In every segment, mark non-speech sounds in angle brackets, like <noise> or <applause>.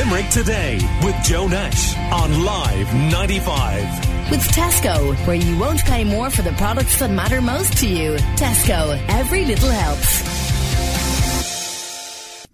Limerick Today with Joe Nash on Live 95. With Tesco, where you won't pay more for the products that matter most to you. Tesco, every little helps.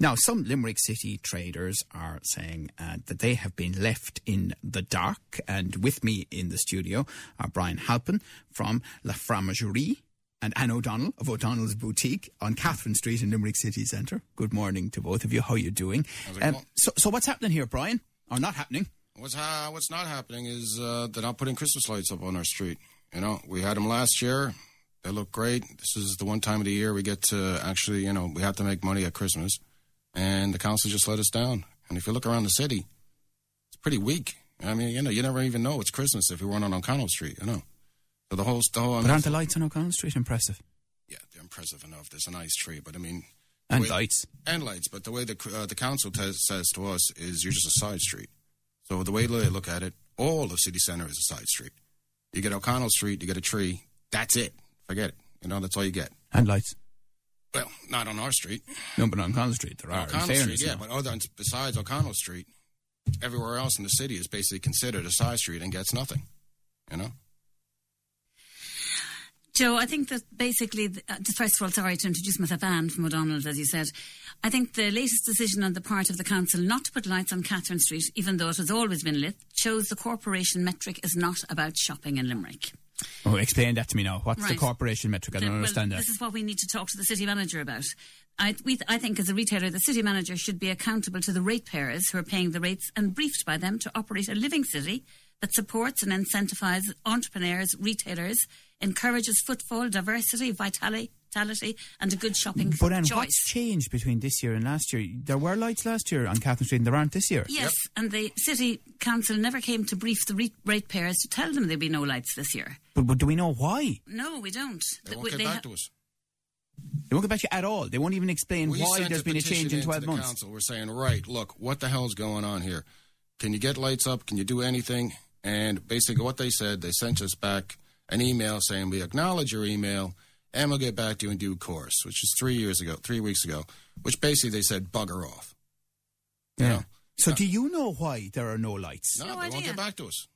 Now, some Limerick City traders are saying uh, that they have been left in the dark. And with me in the studio are Brian Halpin from La Fromagerie and Anne O'Donnell of O'Donnell's Boutique on Catherine Street in Limerick City Centre. Good morning to both of you. How are you doing? Um, so, so, what's happening here, Brian? Or not happening? What's ha- what's not happening is uh, they're not putting Christmas lights up on our street. You know, we had them last year. They look great. This is the one time of the year we get to actually, you know, we have to make money at Christmas and the council just let us down. And if you look around the city, it's pretty weak. I mean, you know, you never even know it's Christmas if you weren't on O'Connell Street, you know. So the whole, the whole. But aren't the lights on O'Connell Street impressive? Yeah, they're impressive enough. There's a nice tree, but I mean. And way, lights. And lights, but the way the uh, the council t- says to us is you're just a side street. So the way they look at it, all of city centre is a side street. You get O'Connell Street, you get a tree. That's it. Forget it. You know, that's all you get. And lights. Well, not on our street. No, but on O'Connell Street there are. O'Connell Street, yeah, but other besides O'Connell Street, everywhere else in the city is basically considered a side street and gets nothing. You know. Joe, I think that basically, uh, first of all, sorry to introduce myself, Anne from O'Donnell's, as you said. I think the latest decision on the part of the council not to put lights on Catherine Street, even though it has always been lit, shows the corporation metric is not about shopping in Limerick. Oh, explain that to me now. What's Right. the corporation metric? I don't well, understand that. This is what we need to talk to the city manager about. I, we, I think as a retailer, the city manager should be accountable to the ratepayers who are paying the rates and briefed by them to operate a living city that supports and incentivizes entrepreneurs, retailers, encourages footfall, diversity, vitality, vitality and a good shopping But then, choice. what's changed between this year and last year? There were lights last year on Catherine Street, and there aren't this year. Yes, and the city council never came to brief the re- ratepayers to tell them there'd be no lights this year. But, but do we know why? No, we don't. They Th- won't we- get they back ha- to us. They won't get back to you at all. They won't even explain We why sent there's been a change in 12 the months. Council. We're saying, right, look, what the hell's going on here? Can you get lights up? Can you do anything? And basically, what they said, they sent us back an email saying, we acknowledge your email and we'll get back to you in due course, which is three years ago, three weeks ago, which basically they said, bugger off. You Yeah. know? So, do you know why there are no lights? No, No they won't idea. get back to us.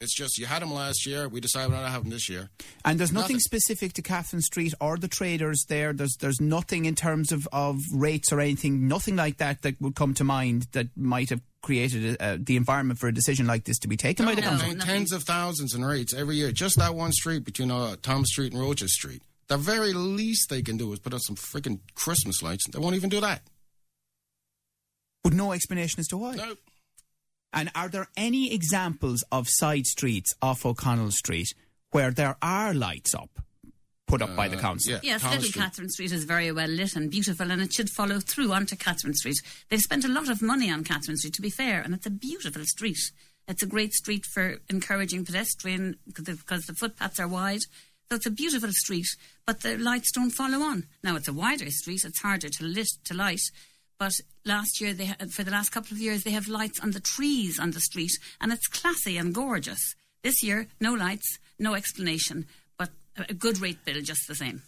It's just you had them last year. We decided not to have them this year. And there's nothing, Nothing. specific to Catherine Street or the traders there. There's there's nothing in terms of, of rates or anything, nothing like that that would come to mind that might have created uh, the environment for a decision like this to be taken by the No, council. Tens of thousands in rates every year. Just that one street between uh, Thomas Street and Roches Street. The very least they can do is put up some freaking Christmas lights. They won't even do that. With no explanation as to why. No. And are there any examples of side streets off O'Connell Street where there are lights up put up by the Uh, council? yeah. Yes, Thomas Little Street. Catherine Street is very well lit and beautiful, and it should follow through onto Catherine Street. They've spent a lot of money on Catherine Street, to be fair, and it's a beautiful street. It's a great street for encouraging pedestrian because the, because the footpaths are wide. So it's a beautiful street, but the lights don't follow on. Now it's a wider street; it's harder to lit to light. But last year, they for the last couple of years, they have lights on the trees on the street, and it's classy and gorgeous. This year, no lights, no explanation, but a a good rate bill just the same.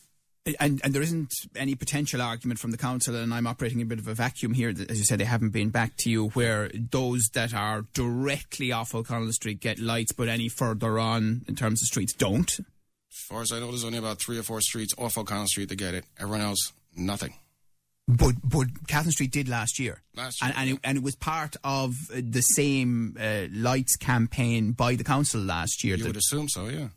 And, and there isn't any potential argument from the council, and I'm operating a bit of a vacuum here. As you said, they haven't been back to you where those that are directly off O'Connell Street get lights, but any further on in terms of streets don't. As far as I know, there's only about three or four streets off O'Connell Street that get it. Everyone else, nothing. But but Catherine Street did last year, Last year, and and, yeah. it, and it was part of uh, the same uh, lights campaign by the council last year. You that- would assume so, yeah.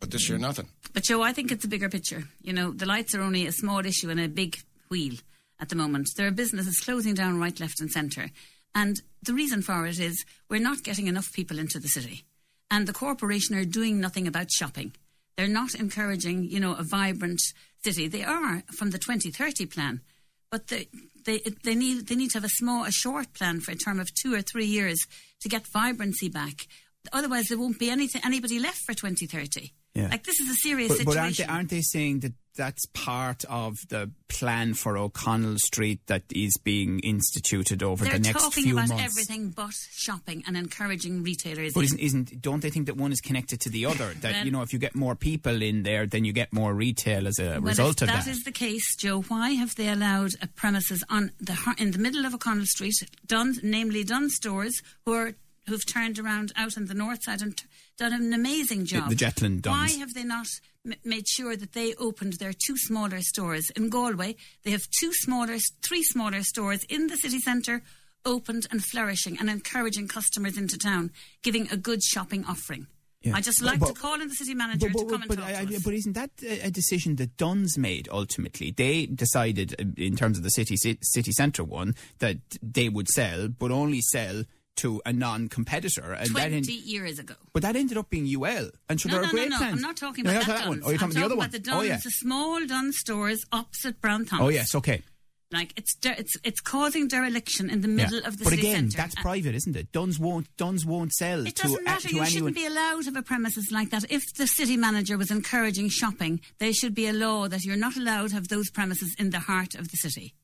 But this year, nothing. But Joe, I think it's a bigger picture. You know, the lights are only a small issue in a big wheel at the moment. There are businesses closing down right, left, and centre. And the reason for it is we're not getting enough people into the city. And the corporation are doing nothing about shopping. They're not encouraging, you know, a vibrant city. They are from the 2030 plan. But they, they, they, need, they need to have a small, a short plan for a term of two or three years to get vibrancy back. Otherwise, there won't be anything, anybody left for 2030. Yeah. Like this is a serious But, situation. but aren't they aren't they saying that that's part of the plan for O'Connell Street that is being instituted over They're the next talking about everything but shopping and encouraging retailers. But isn't, isn't don't they think that one is connected to the other? That Well- you know, if you get more people in there, then you get more retail as a Well, result of that that. is the case, Joe, why have they allowed a premises on the in the middle of O'Connell Street, Dunnes, namely Dunnes Stores, who are who've turned around out on the north side and t- done an amazing job? the Jetland Why have they not m- made sure that they opened their two smaller stores in Galway? They have two smaller, three smaller stores in the city centre, opened and flourishing and encouraging customers into town, giving a good shopping offering. Yeah. I just like But- to call on the city manager to come and but, talk I- to us. but isn't that a a decision that Dunnes made ultimately? They decided, uh, in terms of the city city centre one, that they would sell, but only sell to a non-competitor, and that 20 en- years ago. but that ended up being UL. And so No, there no, are no, great no. plans. I'm not talking No, about that not one. Oh, you're talking I'm about the other one. the oh yeah. the small Dunnes Stores opposite Brown Thomas. Oh yes. Okay. Like it's de- it's it's causing dereliction in the Yeah. middle of the city. but city again, centre. that's And private, isn't it? Dunnes won't Dunnes won't sell It doesn't uh, matter. to You anyone. shouldn't be allowed to have a premises like that. If the city manager was encouraging shopping, there should be a law that you're not allowed to have those premises in the heart of the city.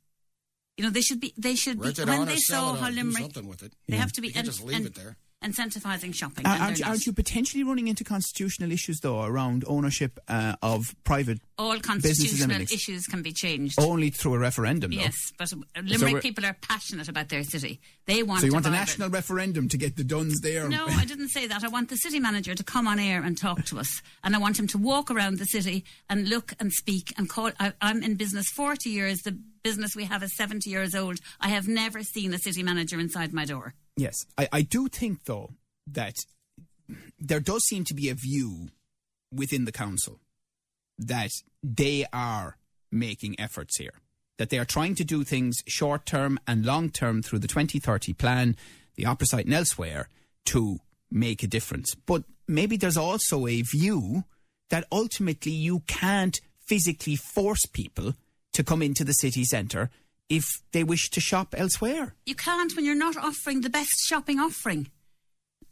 You know, they should be. They should Rent be when they sell saw it how or do Limerick. something with it. They have hmm. to be You can't just leave it there. Incentivizing shopping. Uh, aren't, you, aren't you potentially running into constitutional issues though around ownership uh, of private All constitutional issues can be changed. only through a referendum? Though? Yes, but Limerick we're- people are passionate about their city. They want. So you want a national referendum to get the Dunnes there? No, I didn't say that. I want the city manager to come on air and talk to us, and I want him to walk around the city and look and speak and call. I, I'm in business forty years. The business we have is seventy years old. I have never seen a city manager inside my door. Yes, I, I do think though that there does seem to be a view within the council that they are making efforts here, that they are trying to do things short term and long term through the 2030 plan, the opera site and elsewhere to make a difference. But maybe there's also a view that ultimately you can't physically force people to come into the city centre if they wish to shop elsewhere. You can't when you're not offering the best shopping offering.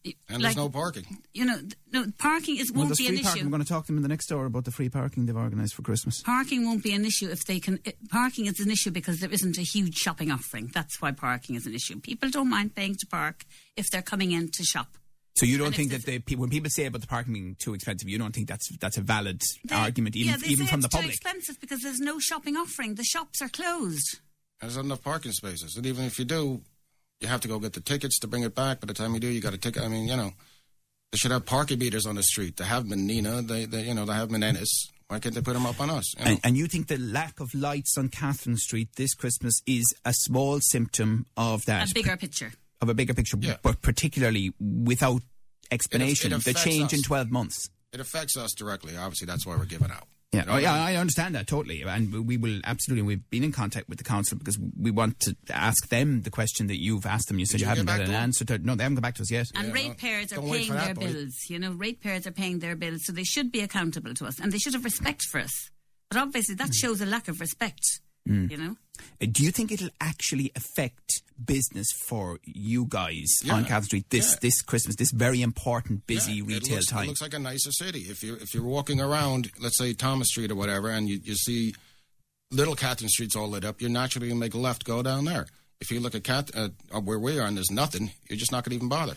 And like, there's no parking. You know, no parking is Well, won't there's be free an parking. issue. I'm going to talk to them in the next hour about the free parking they've organised for Christmas. Parking won't be an issue if they can. It, parking is an issue because there isn't a huge shopping offering. That's why parking is an issue. People don't mind paying to park if they're coming in to shop. So you don't And think that they, when people say about the parking being too expensive, you don't think that's that's a valid They- argument, even yeah, they even say from the it's too public. expensive because there's no shopping offering. The shops are closed. And there's not enough parking spaces. And even if you do, you have to go get the tickets to bring it back. By the time you do, you got a ticket. I mean, you know, they should have parking meters on the street. They have been Nenagh. They, they you know, they have been Ennis. Why can't they put them up on us? You know? And, and you think the lack of lights on Catherine Street this Christmas is a small symptom of that, A bigger picture. of a bigger picture, Yeah. but particularly without explanation, it the affects change in 12 months. it affects us directly. Obviously, that's why we're giving out. Yeah, oh, yeah, I understand that totally, and we will absolutely. We've been in contact with the council because we want to ask them the question that you've asked them. You said Did you, you haven't get had an answer to. No, they haven't come back to us yet. And Yeah, ratepayers are paying their that, buddy. bills. You know, ratepayers are paying their bills, so they should be accountable to us, and they should have respect for us. But obviously, Hmm. that shows a lack of respect. You know, Do you think it'll actually affect business for you guys Yeah. on Catherine Street this Yeah. this Christmas, this very important, busy Yeah, retail it looks, time? It looks like a nicer city. If you if you're walking around, let's say Thomas Street or whatever, and you, you see little Catherine Streets all lit up, you're naturally gonna make a left, go down there. If you look at Cat uh, where we are and there's nothing, you're just not gonna even bother.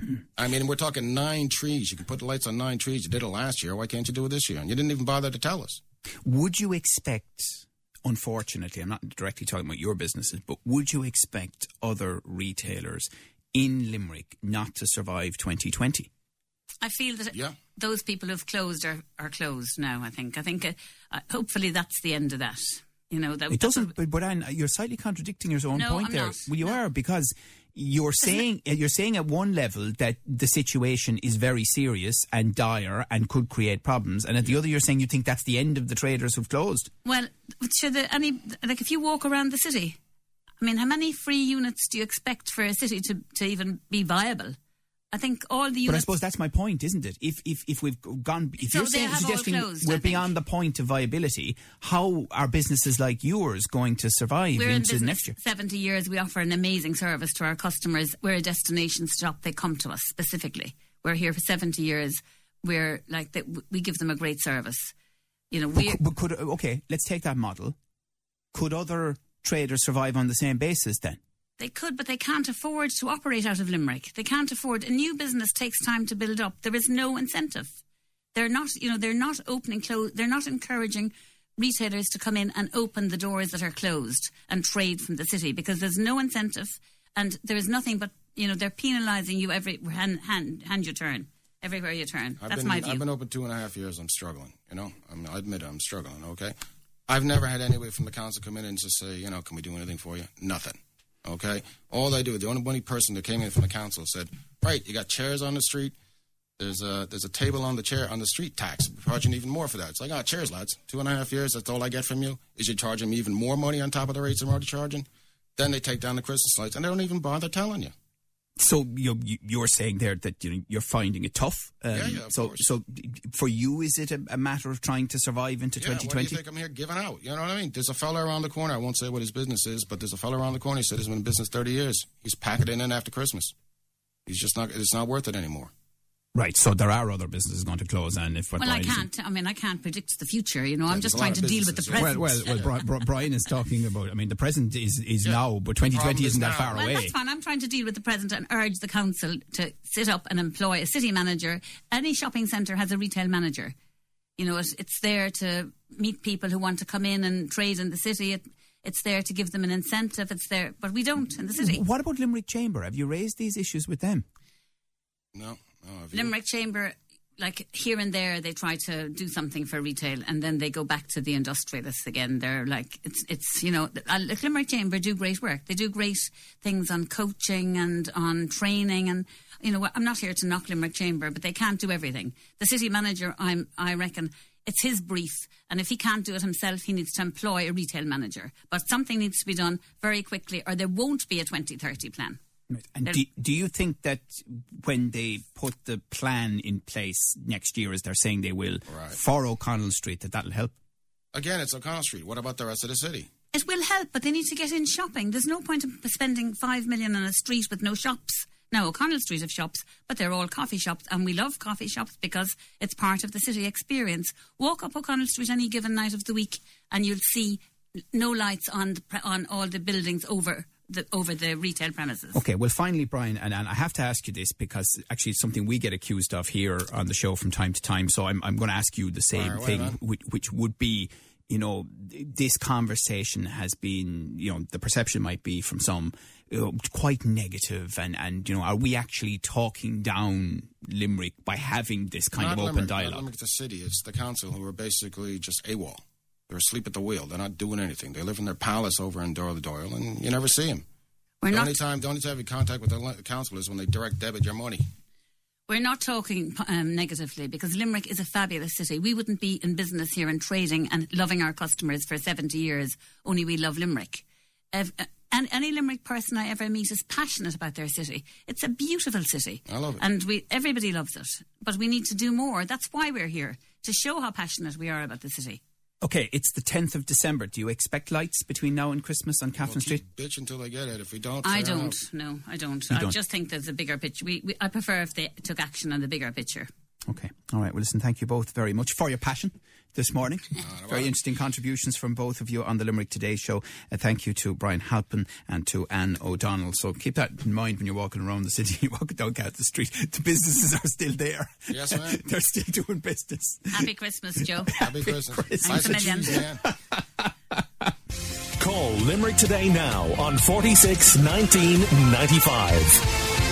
<clears throat> I mean, we're talking nine trees. You can put the lights on nine trees. You did it last year. Why can't you do it this year? And you didn't even bother to tell us. would you expect? Unfortunately, I'm not directly talking about your businesses, but would you expect other retailers in Limerick not to survive 2020? I feel that Yeah. those people who've closed are, are closed now. I think. I think. Uh, uh, hopefully, that's the end of that. You know, that, it doesn't, but, but Anne, you're slightly contradicting your own No, point I'm there. not. Well, you No. are because you're saying you're saying at one level that the situation is very serious and dire and could create problems, and at the other you're saying you think that's the end of the traders who've closed. Well, should the, any like if you walk around the city, I mean, how many free units do you expect for a city to, to even be viable? I think all the But I suppose that's my point, isn't it? If if if we've gone, if So you're saying suggesting closed, we're beyond the point of viability, how are businesses like yours going to survive we're in into business next year? 70 years. We offer an amazing service to our customers. We're a destination stop. They come to us specifically. We're here for 70 years. we're like that. We give them a great service. You know, we But could okay, let's take that model. Could other traders survive on the same basis then? They could, but they can't afford to operate out of Limerick. They can't afford. A new business takes time to build up. There is no incentive. They're not, you know, they're not opening, close. They're not encouraging retailers to come in and open the doors that are closed and trade from the city because there's no incentive and there is nothing but, you know, they're penalising you every hand, hand, hand you turn, everywhere you turn. I've That's been, my view. I've been open two and a half years. I'm struggling. You know, I, mean, I admit I'm struggling. Okay, I've never had anybody from the council come in and just say, you know, can we do anything for you? Nothing. Okay, all they do, the only one person that came in from the council said, right, you got chairs on the street. There's a there's a table on the chair on the street tax. We're charging even more for that. It's like, ah, chairs, lads. Two and a half years. That's all I get from you. Is you charging me even more money on top of the rates I'm already charging? Then they take down the Christmas lights and they don't even bother telling you. So you're, you're saying there that you know, you're finding it tough. Um, Yeah, yeah, of so, course. so for you, is it a, a matter of trying to survive into Yeah, what do you 2020? think I'm here giving out? You know what I mean? There's a fella around the corner. I won't say what his business is, but there's a fella around the corner. He said he's been in business 30 years. He's packing it in after Christmas. He's just not. It's not worth it anymore. Right. So there are other businesses going to close, and if what well, I Brian is- can't. I mean, I can't predict the future. You know, I'm just trying to deal with the present. Well, well, well Bri- Bri- Brian is talking about. I mean, the present is is Yeah. now, but 2020 is isn't that now. far Well, away. that's fine. I'm trying to deal with the present and urge the council to sit up and employ a city manager. Any shopping centre has a retail manager. You know, it, it's there to meet people who want to come in and trade in the city. It, it's there to give them an incentive. It's there, but we don't in the city. What about Limerick Chamber? Have you raised these issues with them? No, you? Limerick Chamber, like here and there, they try to do something for retail, and then they go back to the industrialists again. They're like, it's, it's you know, uh, the Limerick Chamber do great work. They do great things on coaching and on training, and you know, I'm not here to knock Limerick Chamber, but they can't do everything. The city manager, I'm, I reckon. It's his brief, and if he can't do it himself, he needs to employ a retail manager. But something needs to be done very quickly, or there won't be a 2030 plan. Right. And do, do you think that when they put the plan in place next year, as they're saying they will, Right. for O'Connell Street, that that'll help? Again, it's O'Connell Street. What about the rest of the city? It will help, but they need to get in shopping. There's no point in spending five million on a street with no shops. Now, O'Connell Street have shops, but they're all coffee shops, and we love coffee shops because it's part of the city experience. Walk up O'Connell Street any given night of the week, and you'll see no lights on the, on all the buildings over the over the retail premises. Okay, well, finally, Brian, and, and I have to ask you this because actually it's something we get accused of here on the show from time to time. So I'm, I'm going to ask you the same Fire away, thing, which, which would be, you know, this conversation has been, you know, the perception might be from some you know, quite negative, and and you know, are we actually talking down Limerick by having this kind not of open Limerick, dialogue? Not Limerick, the city. It's the council who are basically just AWOL. They're asleep at the wheel. They're not doing anything. They live in their palace over in Dooradoyle, and you never see them. We're the not only time, the only time you contact with the council is when they direct debit your money. We're not talking um, negatively because Limerick is a fabulous city. We wouldn't be in business here and trading and loving our customers for 70 years, only we love Limerick. Uh, and any Limerick person I ever meet is passionate about their city. It's a beautiful city. I love it. And we, everybody loves it. But we need to do more. That's why we're here, to show how passionate we are about the city. Okay, it's the 10th of December. Do you expect lights between now and Christmas on Catherine We'll Street? bitch until I get it. If we don't, I don't. enough. No, I don't. You I don't? just think there's a bigger picture. We, we, I prefer if they took action on the bigger picture. Okay. All right. Well, listen, thank you both very much for your passion this morning. very interesting contributions from both of you on the Limerick Today show. Uh, thank you to Brian Halpin and to Anne O'Donnell. So keep that in mind when you're walking around the city, you're <laughs> walking down Cat the street. The businesses are still there. Yes, ma'am. <laughs> They're still doing business. Happy Christmas, Joe. Happy Christmas. Christmas. Nice Thanks a million. Call Limerick today now on 46 19 95.